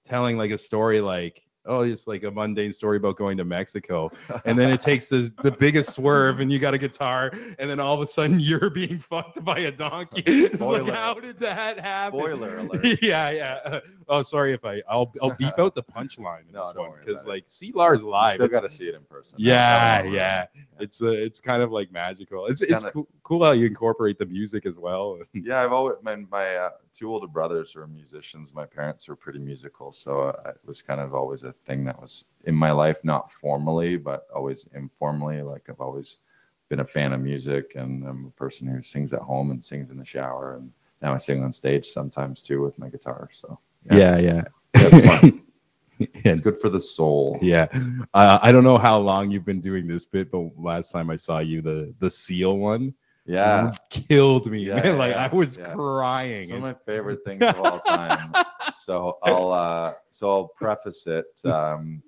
telling like a story like oh it's like a mundane story about going to Mexico. And then it takes the, the biggest swerve and you got a guitar and then all of a sudden you're being fucked by a donkey. It's like how did that happen? Spoiler alert. yeah yeah. Oh sorry if I I'll I'll beep out the punchline in No, this one because like see Lars You live. Still it's- got to see it in person. yeah, that yeah. It's uh, it's kind of like magical. It's it's Kinda- cool, cool how you incorporate the music as well. Yeah, I've always my, my uh, two older brothers were musicians. My parents were pretty musical, so uh, it was kind of always a thing that was in my life, not formally, but always informally. Like I've always been a fan of music, and I'm a person who sings at home and sings in the shower, and now I sing on stage sometimes too with my guitar. So Yeah, yeah. it's fun. it's good for the soul. yeah. Uh, I don't know how long you've been doing this bit, but last time I saw you, the the seal one, Yeah, killed me. Yeah, man. like yeah, I was yeah. crying. It's one of my favorite things of all time. so I'll uh so I'll preface it. Um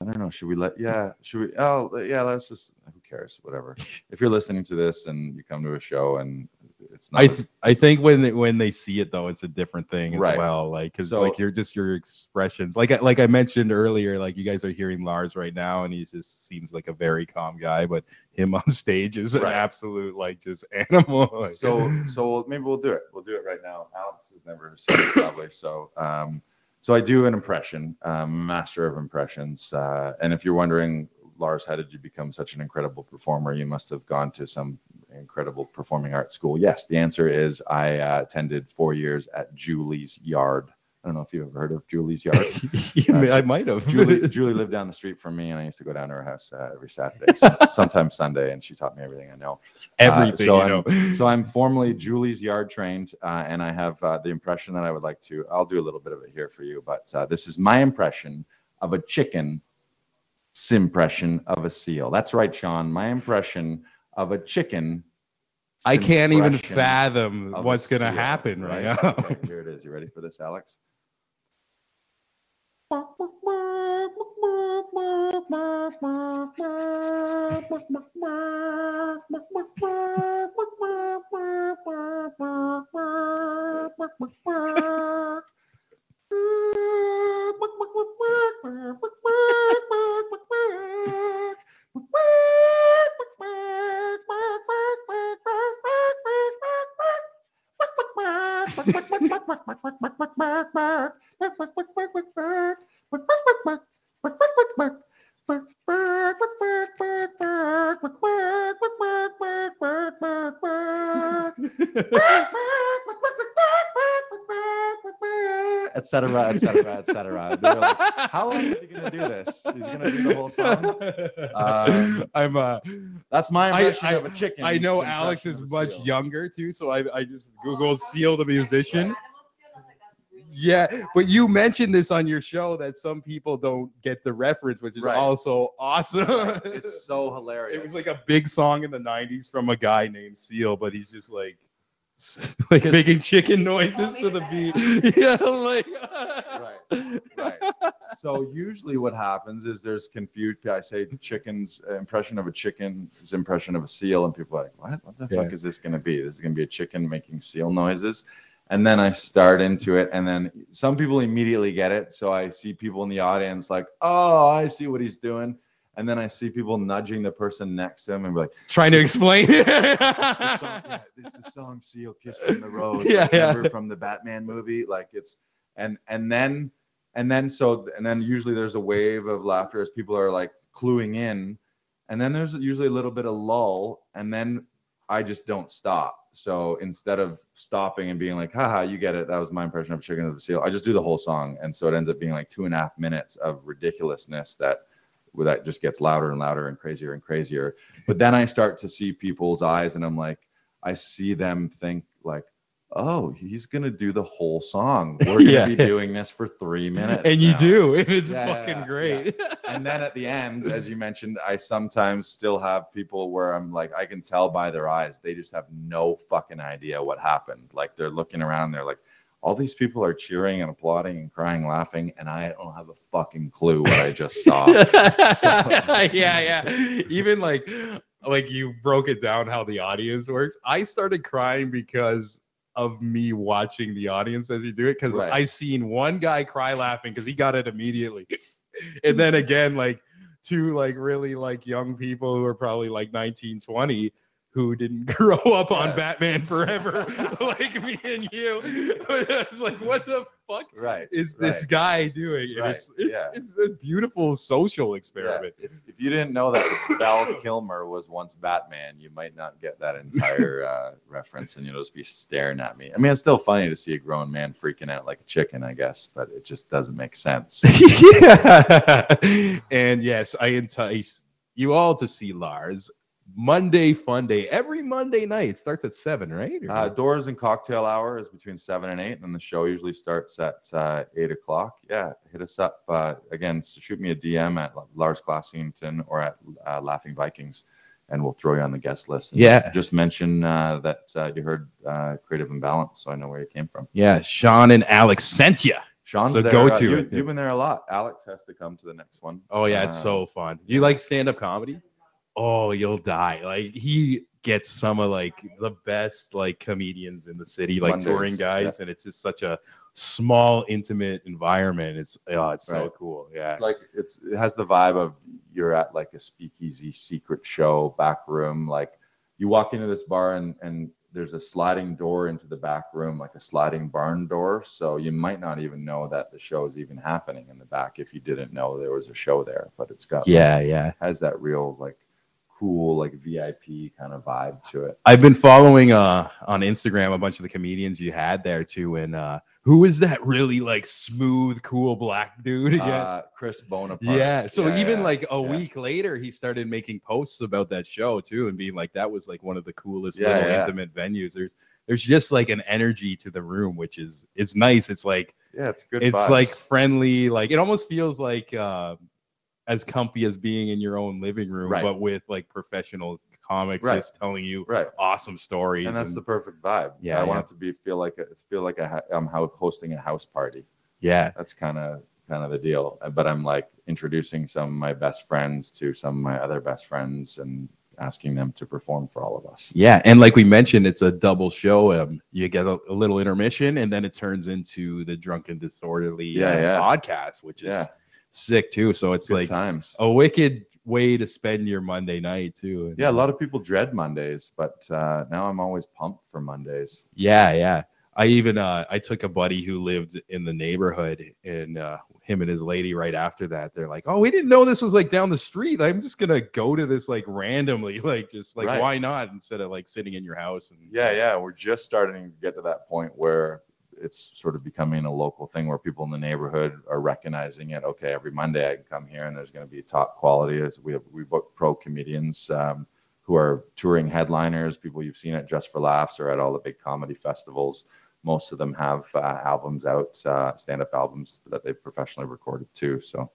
I don't know, should we let yeah, should we oh yeah, let's just who cares, whatever. If you're listening to this and you come to a show and it's not I th- I think when they, when they see it though, it's a different thing as Right. well. Like because So- like you're just your expressions. Like I, like I mentioned earlier, like you guys are hearing Lars right now, and he just seems like a very calm guy, but him on stage is an absolute like just animal. Like- so so maybe we'll do it. We'll do it right now. Alex has never seen it probably. So um so I do an impression, um, master of impressions. Uh, and if you're wondering, Lars, how did you become such an incredible performer? You must have gone to some incredible performing arts school. Yes, the answer is I uh, attended four years at Julie's Yard. I don't know if you've ever heard of Julie's Yard. Yeah, I might have. Julie, Julie lived down the street from me, and I used to go down to her house uh, every Saturday, some- sometimes Sunday, and she taught me everything I know. everything. so you I'm- know. So I'm formally Julie's yard trained, uh, and I have uh, the impression that I would like to. I'll do a little bit of it here for you, but uh, this is my impression of a chicken. Impression of a seal. That's right, Sean. My impression of a chicken. I can't even fathom what's gonna seal, happen right, now. Okay, here it is. You ready for this, Alex? et cetera, et cetera, et cetera. They were like, How long is he gonna do this? He's gonna do the whole song. Um, I'm uh That's my I- impression I- of a chicken. I know Alex is much seal. younger too, so I I just googled Seal the musician. Yeah, but you mentioned this on your show that some people don't get the reference, which is Right. also awesome. It's so hilarious. it was like a big song in the 90s from a guy named Seal, but he's just like like making chicken noises to the beat. Yeah, like right, right. So usually what happens is there's confusion. I say chicken's uh, impression of a chicken is impression of a seal, and people are like, what? What the Yeah. fuck is this going to be? This is going to be a chicken making seal noises. And then I start into it, and then some people immediately get it. So I see people in the audience like, oh, I see what he's doing. And then I see people nudging the person next to him and be like, trying to explain. the song, yeah, this is the song Seal Kiss from the Rose. Yeah, like, yeah. from the Batman movie. Like it's and and then and then so and then usually there's a wave of laughter as people are like cluing in. And then there's usually a little bit of lull, and then I just don't stop. So instead of stopping and being like, haha, you get it, that was my impression of Chicken of the Seal, I just do the whole song. And so it ends up being like two and a half minutes of ridiculousness that that just gets louder and louder and crazier and crazier. But then I start to see people's eyes and I'm like, I see them think like, oh, he's gonna do the whole song. We're gonna Yeah. be doing this for three minutes. and you do. and It's Yeah, yeah, fucking yeah, great. And then at the end, as you mentioned, I sometimes still have people where I'm like, I can tell by their eyes, they just have no fucking idea what happened. Like they're looking around, they're like, all these people are cheering and applauding and crying, laughing, and I don't have a fucking clue what I just saw. yeah, yeah. Even like like you broke it down how the audience works. I started crying because of me watching the audience as you do it because Right. I seen one guy cry laughing because he got it immediately, and then again like two like really like young people who are probably like 19, 20 who didn't grow up on Yeah. Batman Forever like me and you. it's like what the fuck right. is this right. guy doing? Right, it's it's yeah. it's a beautiful social Yeah, experiment. If, if you didn't know that Val Kilmer was once Batman, you might not get that entire uh, reference, and you'll just be staring at me. I mean, it's still funny to see a grown man freaking out like a chicken, I guess, but it just doesn't make sense. yeah. And yes, I entice you all to see Lars Monday Fun Day every Monday night. It starts at seven, right? Uh, doors and cocktail hour is between seven and eight, and then the show usually starts at uh, eight o'clock. Yeah, hit us up uh, again. shoot me a DM at Lars Classington or at uh, Laughing Vikings, and we'll throw you on the guest list. And Yeah. Just, just mention uh, that uh, you heard uh, Creative Imbalance, so I know where you came from. yeah, Sean and Alex sent you. Sean's So there. go to you, you've been there a lot. Alex has to come to the next one. Oh yeah, it's so fun. Do You like stand-up comedy? Oh, you'll die. Like he gets some of like the best like comedians in the city, like Mondays, touring guys, and it's just such a small, intimate environment. It's oh, it's so cool. Yeah. It's like it's it has the vibe of you're at like a speakeasy secret show back room. Like you walk into this bar and and there's a sliding door into the back room, like a sliding barn door. So you might not even know that the show is even happening in the back if you didn't know there was a show there. But it's got yeah, yeah. has that real like cool like VIP kind of vibe to it. I've been following uh on Instagram a bunch of the comedians you had there too, and uh who is that really like smooth, cool black dude again? Uh, Chris Bonaparte. Yeah. So Yeah, even yeah, like a yeah. week later, he started making posts about that show too, and being like, that was like one of the coolest little intimate venues. There's there's just like an energy to the room, which is it's nice. It's like Yeah, it's good. it's vibes. like friendly. Like it almost feels like uh, as comfy as being in your own living room, Right. but with like professional comics Right. just telling you right. awesome stories. and that's the perfect vibe. Yeah, I want it to be feel like a, feel like a, I'm hosting a house party. yeah. That's kind of kind of the deal. But I'm like introducing some of my best friends to some of my other best friends and asking them to perform for all of us. Yeah, and like we mentioned, it's a double show. Um, you get a, a little intermission, and then it turns into the drunken disorderly Yeah, uh, yeah. podcast, which is Yeah. Sick too. So it's Good like times. a wicked way to spend your Monday night too. And- Yeah, a lot of people dread Mondays, but uh, now I'm always pumped for Mondays. yeah, yeah. I even uh, I took a buddy who lived in the neighborhood, and uh, him and his lady right after that, they're like, "Oh, we didn't know this was like down the street. I'm just gonna go to this like randomly, like just like Right. why not instead of like sitting in your house and Yeah, yeah, we're just starting to get to that point where it's sort of becoming a local thing where people in the neighborhood are recognizing it. Okay, every Monday I can come here and there's going to be top quality. We have we book pro comedians um, who are touring headliners, people you've seen at Just for Laughs or at all the big comedy festivals. most of them have uh, albums out, uh, stand-up albums that they've professionally recorded too. So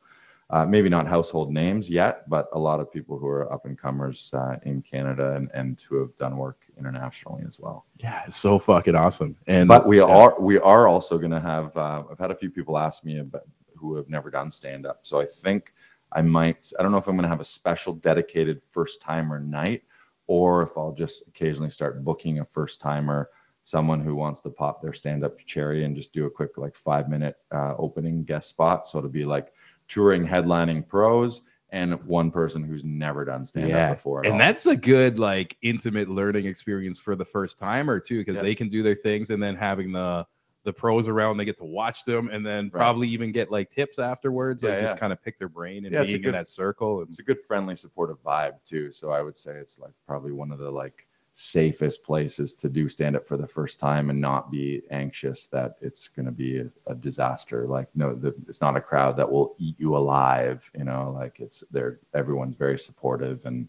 uh, maybe not household names yet, but a lot of people who are up and comers uh, in Canada and, and who have done work internationally as well. Yeah, it's so fucking awesome. And But we yeah. are we are also going to have. Uh, I've had a few people ask me about who have never done stand-up, so I think I might. I don't know if I'm going to have a special dedicated first-timer night, or if I'll just occasionally start booking a first-timer, someone who wants to pop their stand-up cherry and just do a quick like five-minute uh, opening guest spot. So it'll be like touring headlining pros and one person who's never done stand-up Yeah, before. and all. that's a good like intimate learning experience for the first timer too because Yeah. they can do their things and then having the the pros around they get to watch them and then probably even get like tips afterwards Yeah, like just kind of pick their brain and Yeah, being in good- that circle and it's a good friendly supportive vibe too so i would say it's like probably one of the like safest places to do stand up for the first time and not be anxious that it's going to be a, a disaster. Like no the, it's not a crowd that will eat you alive you know like it's they're everyone's very supportive and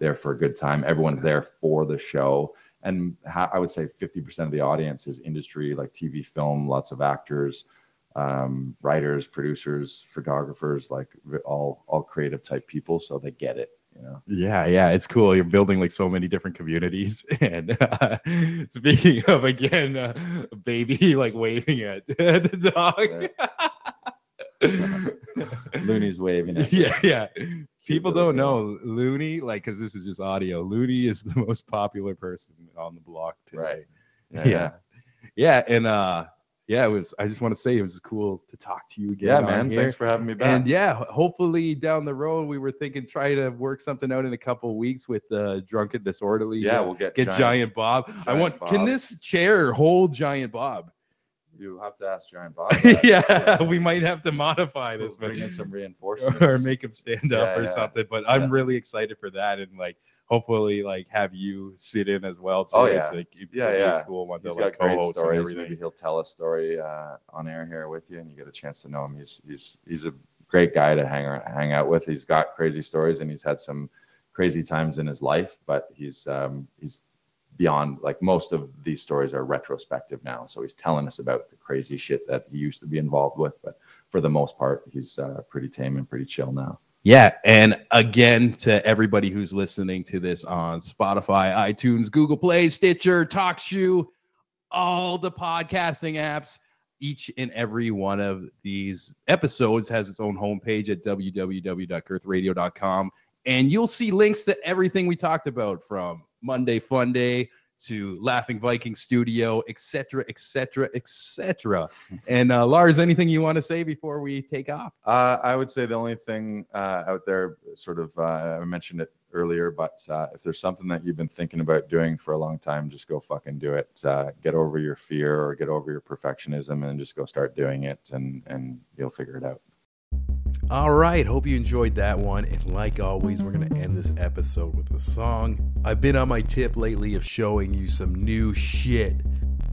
there for a good time. Everyone's there for the show. And ha- i would say 50% of the audience is industry like tv film lots of actors um, writers, producers, photographers, like all all creative type people, so they get it. You know. yeah yeah it's cool. You're building like so many different communities. And uh, speaking of again uh, baby like waving at the dog. Looney's waving at yeah yeah. People don't know looney like because this is just audio looney is the most popular person on the block today. Right. yeah. yeah and uh yeah it was i just want to say it was cool to talk to you again Yeah, man. here. Thanks for having me back. and yeah hopefully down the road we were thinking try to work something out in a couple of weeks with uh drunken disorderly yeah, we'll get get giant, bob i Giant want can this chair hold giant bob You have to ask Giant Bob. that. yeah we might have to modify We'll this but bring in some reinforcements. or make him stand up Yeah, or yeah. something. But I'm really excited for that and like hopefully like have you sit in as well too. Oh, It's yeah. like it'd Yeah, yeah. cool one to like got great stories. everything. Maybe he'll tell a story uh, on air here with you, and you get a chance to know him. He's he's he's a great guy to hang ar- hang out with. He's got crazy stories, and he's had some crazy times in his life. But he's um, he's beyond like most of these stories are retrospective now. So he's telling us about the crazy shit that he used to be involved with. But for the most part, he's uh, pretty tame and pretty chill now. Yeah, and again to everybody who's listening to this on Spotify, iTunes, Google Play, Stitcher, TalkShoe, all the podcasting apps. Each and every one of these episodes has its own homepage at www.girthradio.com, and you'll see links to everything we talked about from Monday Fun Day to Laughing Viking Studio, etc., etc., etc. And uh, Lars, anything you want to say before we take off? Uh, I would say the only thing uh, out there, sort of, uh, I mentioned it earlier, but uh, if there's something that you've been thinking about doing for a long time, just go fucking do it. Uh, get over your fear or get over your perfectionism and just go start doing it, and and you'll figure it out. All right, hope you enjoyed that one. And like always, we're going to end this episode with a song. I've been on my tip lately of showing you some new shit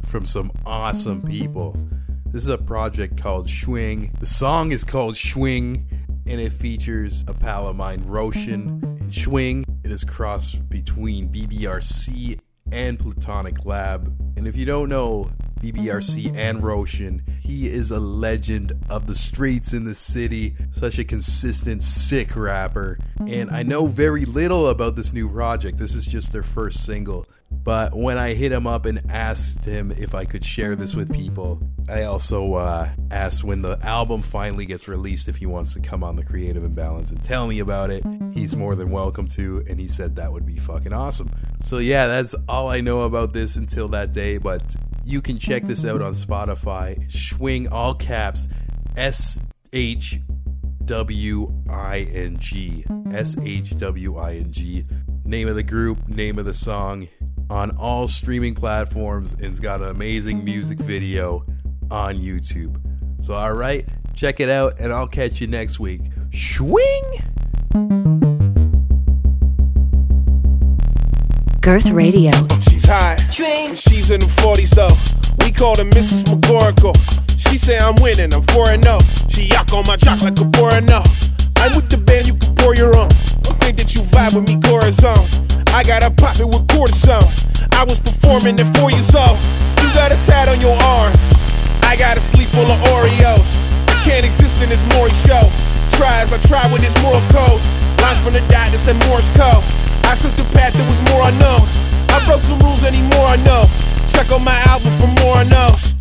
from some awesome people. This is a project called Schwing. The song is called Schwing, and it features a pal of mine, Roshan. And Schwing, it is cross between BBRC and Plutonic Lab. And if you don't know BBRC and Roshan, he is a legend of the streets in the city, such a consistent, sick rapper. And I know very little about this new project. This is just their first single. But when I hit him up and asked him if I could share this with people, I also uh, asked when the album finally gets released if he wants to come on the Creative Imbalance and tell me about it. He's more than welcome to, and he said that would be fucking awesome. So, yeah, that's all I know about this until that day, but you can check this out on Spotify. Schwing, all caps, S H W I N G. S H W I N G. Name of the group, name of the song on all streaming platforms, and it's got an amazing music video on YouTube. So, alright, check it out, and I'll catch you next week. Swing! Girth Radio. She's hot. And she's in the 40s though. We call her Mrs. McGorricle. She say I'm winning, I'm 4 0. She yuck on my jock like a boring no. I'm with the band, you can pour your own. Don't think that you vibe with me, Corazon. I got a pop it with cortisone. I was performing at four years old. You got a tat on your arm. I got a sleeve full of Oreos. I can't exist in this Maury show. Try as I try with this moral code. Lines from the dot that Morse code. I took the path that was more unknown. I broke some rules anymore I know. Check on my album for more I knows.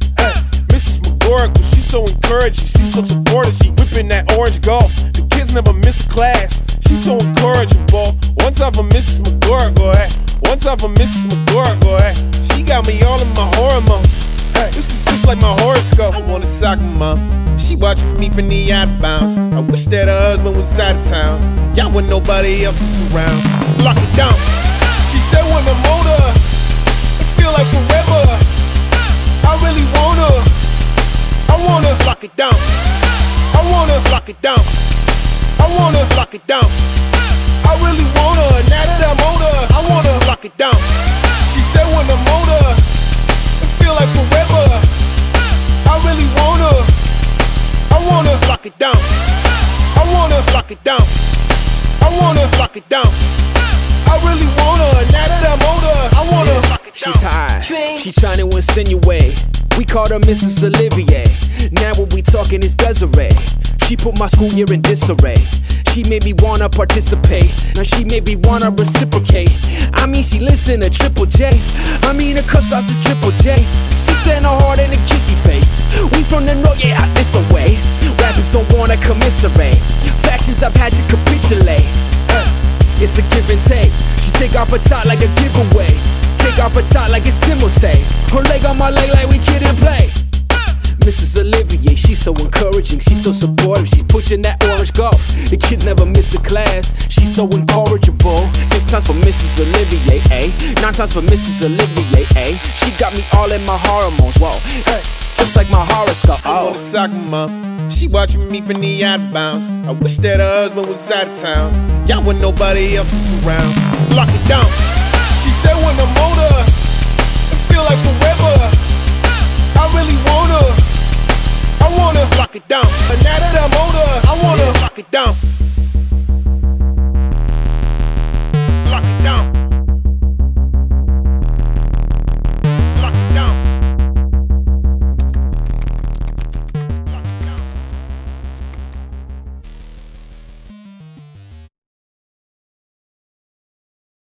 Mrs. McGorrick, she's so encouraging. She's so supportive. She whipping that orange golf. The kids never miss a class. She's so encourageable. One time for Mrs. McGorrick, hey. One time for Mrs. McGorrick, hey. She got me all in my hormones. Hey, this is just like my horoscope. I want a soccer mom. She watching me from the out of bounds. I wish that her husband was out of town. Y'all when nobody else is around. Lock it down. She said when I'm older, it feel like forever. I really wanna, wanna lock it down. I wanna lock it down. I wanna lock it down. I really wanna, now that I'm older, I wanna lock it down. She said when I'm older, it feel like forever. I really wanna, I wanna lock it down. I wanna lock it down. I wanna lock it down. I really wanna, now that I'm older, I wanna lock it down. She's high. She trying to insinuate. We called her Mrs. Olivier. Desiree. She put my school year in disarray. She made me wanna participate. Now she made me wanna reciprocate. I mean, she listen to Triple J. I mean, her cup sauce is Triple J. She sent her heart in a kissy face. We from the north, yeah, out this away. Rappers don't wanna commiserate. Factions I've had to capitulate. Uh, it's a give and take. She take off her top like a giveaway. Take off her top like it's Timotei. Her leg on my leg like we kid and play. Mrs. Olivier, she's so encouraging, she's so supportive, she's pushing that orange golf. The kids never miss a class, she's so incorrigible. Six times for Mrs. Olivier, eh? Nine times for Mrs. Olivier, eh? She got me all in my hormones, whoa. Hey, just like my horoscope, I want oh. a soccer mom. She watching me from the out bounds. I wish that her husband was out of town. Y'all when nobody else is around. Lock it down. She said when I'm older, it feel like forever. I really wanna, I wanna lock it down. And now that I'm I wanna lock it down.